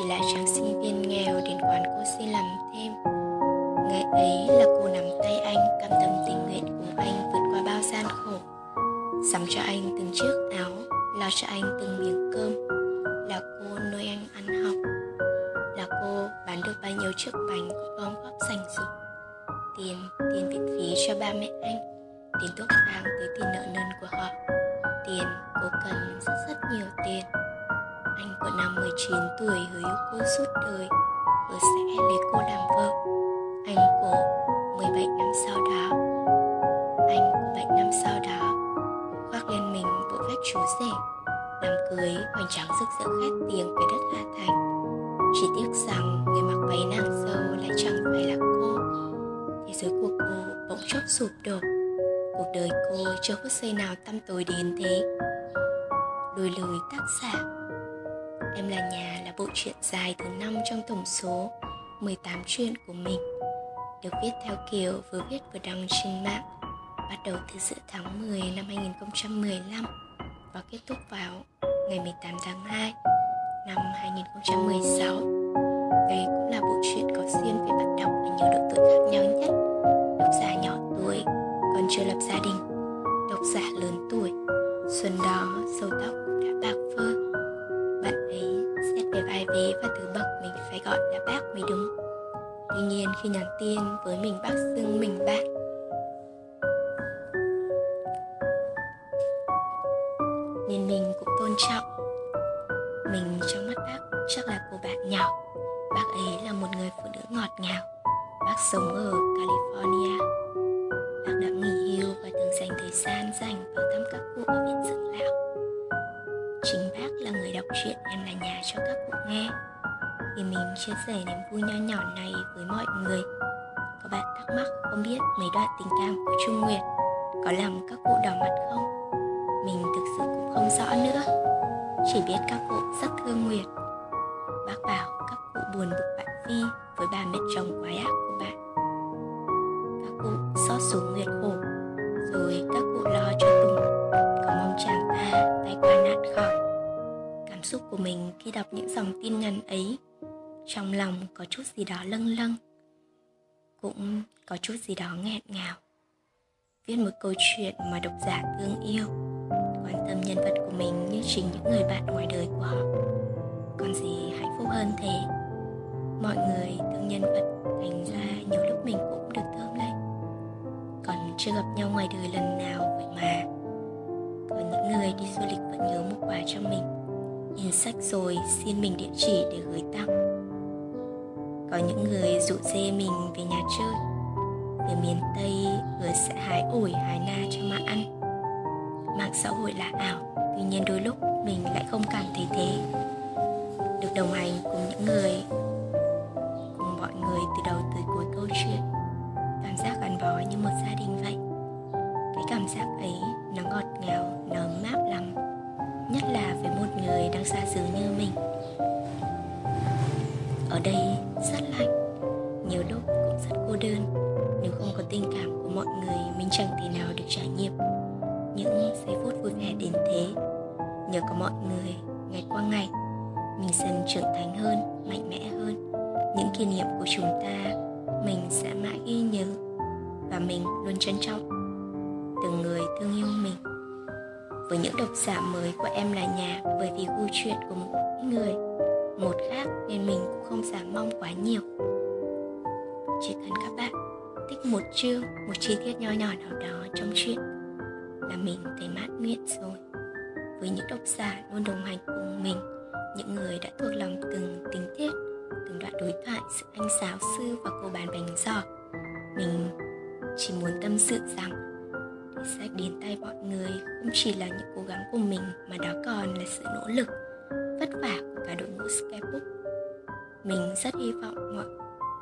chỉ là chàng sinh viên nghèo đến quán cô xin làm thêm. Ngày ấy là cô nắm tay anh, cam tâm tình nguyện cùng anh vượt qua bao gian khổ. Sắm cho anh từng chiếc áo lo cho anh từng miếng cơm. Là cô nuôi anh ăn học. Là cô bán được bao nhiêu chiếc bánh cũng gom góp dành dụm tiền tiền viện phí cho ba mẹ anh. Tiền thuốc thang tới tiền nợ nần của họ. Tiền, cô cần rất rất nhiều tiền năm 19 tuổi hứa yêu cô suốt đời vừa sẽ lấy cô làm vợ. Anh của 17 năm sau đó, anh của 7 năm sau đó, khoác lên mình bộ vest chú rể, đám cưới hoành tráng rực rỡ khét tiếng về đất Hà Thành. Chỉ tiếc rằng người mặc váy nàng dâu lại chẳng phải là cô. Thế giới của cô bỗng chốc sụp đổ, cuộc đời cô chưa có xây nào tăm tối đến thế. Đôi lời tác giả Em là nhà là bộ truyện dài thứ năm trong tổng số 18 truyện của mình, được viết theo kiểu vừa viết vừa đăng trên mạng, bắt đầu từ giữa tháng 10 năm 2015 và kết thúc vào ngày 18 tháng 2 năm 2016. Đây cũng là bộ truyện Tuy khi nhắn tin với mình bác xưng mình bác. Nên mình cũng tôn trọng. Mình trong mắt bác chắc là cô bạn nhỏ. Bác ấy là một người phụ nữ ngọt ngào. Bác sống ở california. Bác đã nghỉ hưu và thường dành thời gian dành vào thăm các cụ ở viện dưỡng lão. Chính bác là người đọc truyện em là nhà cho các cụ nghe thì mình chia sẻ niềm vui nho nhỏ này với mọi người. Có bạn thắc mắc không biết mấy đoạn tình cảm của trung nguyệt có làm các cụ đỏ mặt không? Mình thực sự cũng không rõ nữa. Chỉ biết các cụ rất thương nguyệt. Bác bảo các cụ buồn bực bạn phi với bà mẹ chồng quái ác của bạn. Các cụ xót xuống nguyệt khổ, rồi các cụ lo cho tùng có mong chàng ta tay qua nạn khỏi. Cảm xúc của mình khi đọc những dòng tin nhắn ấy trong lòng có chút gì đó lâng lâng, cũng có chút gì đó nghẹn ngào. Viết một câu chuyện mà độc giả thương yêu, quan tâm nhân vật của mình như chính những người bạn ngoài đời của họ. Còn gì hạnh phúc hơn thế? Mọi người thương nhân vật thành ra nhiều lúc mình cũng được thơm lên còn chưa gặp nhau ngoài đời lần nào vậy mà. Có những người đi du lịch vẫn nhớ một quà cho mình. Nhìn sách rồi xin mình địa chỉ để gửi tặng có những người dụ dê mình về nhà chơi. Từ miền tây vừa sẽ hái ổi hái na cho mà ăn. Mạng xã hội là ảo, tuy nhiên đôi lúc mình lại không cảm thấy thế. Được đồng hành cùng những người, cùng mọi người từ đầu tới cuối câu chuyện. Cảm giác gắn bó như một gia đình vậy. Cái cảm giác ấy, nó ngọt ngào, nó mát lắm. Nhất là với một người đang xa xứ như mình ở đây rất lạnh, nhiều lúc cũng rất cô đơn. Nếu không có tình cảm của mọi người, mình chẳng thể nào được trải nghiệm những giây phút vui vẻ đến thế. Nhờ có mọi người, ngày qua ngày, mình dần trưởng thành hơn, mạnh mẽ hơn. Những kỷ niệm của chúng ta, mình sẽ mãi ghi nhớ và mình luôn trân trọng từng người thương yêu mình. Với những độc giả mới của em là nhà, bởi vì câu chuyện của mỗi người một khác nên mình cũng không dám mong quá nhiều. Chỉ cần các bạn thích một chương, một chi tiết nho nhỏ nào đó trong chuyện là mình thấy mãn nguyện rồi. Với những độc giả luôn đồng hành cùng mình, những người đã thuộc lòng từng tình tiết, từng đoạn đối thoại giữa anh giáo sư và cô bán bánh giò, mình chỉ muốn tâm sự rằng để sách đến tay mọi người không chỉ là những cố gắng của mình mà đó còn là sự nỗ lực vất vả của cả đội ngũ Skybook. mình rất hy vọng mọi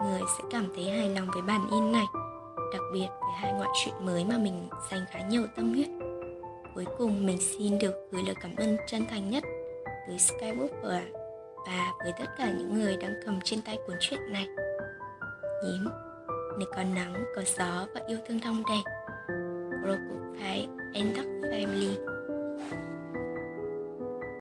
người sẽ cảm thấy hài lòng với bản in này, đặc biệt với hai ngoại truyện mới mà mình dành khá nhiều tâm huyết. Cuối cùng, mình xin được gửi lời cảm ơn chân thành nhất tới Skywalker và với tất cả những người đang cầm trên tay cuốn truyện này. Nhím nơi có nắng, có gió và yêu thương thong đầy Broken Pie and Duck Family.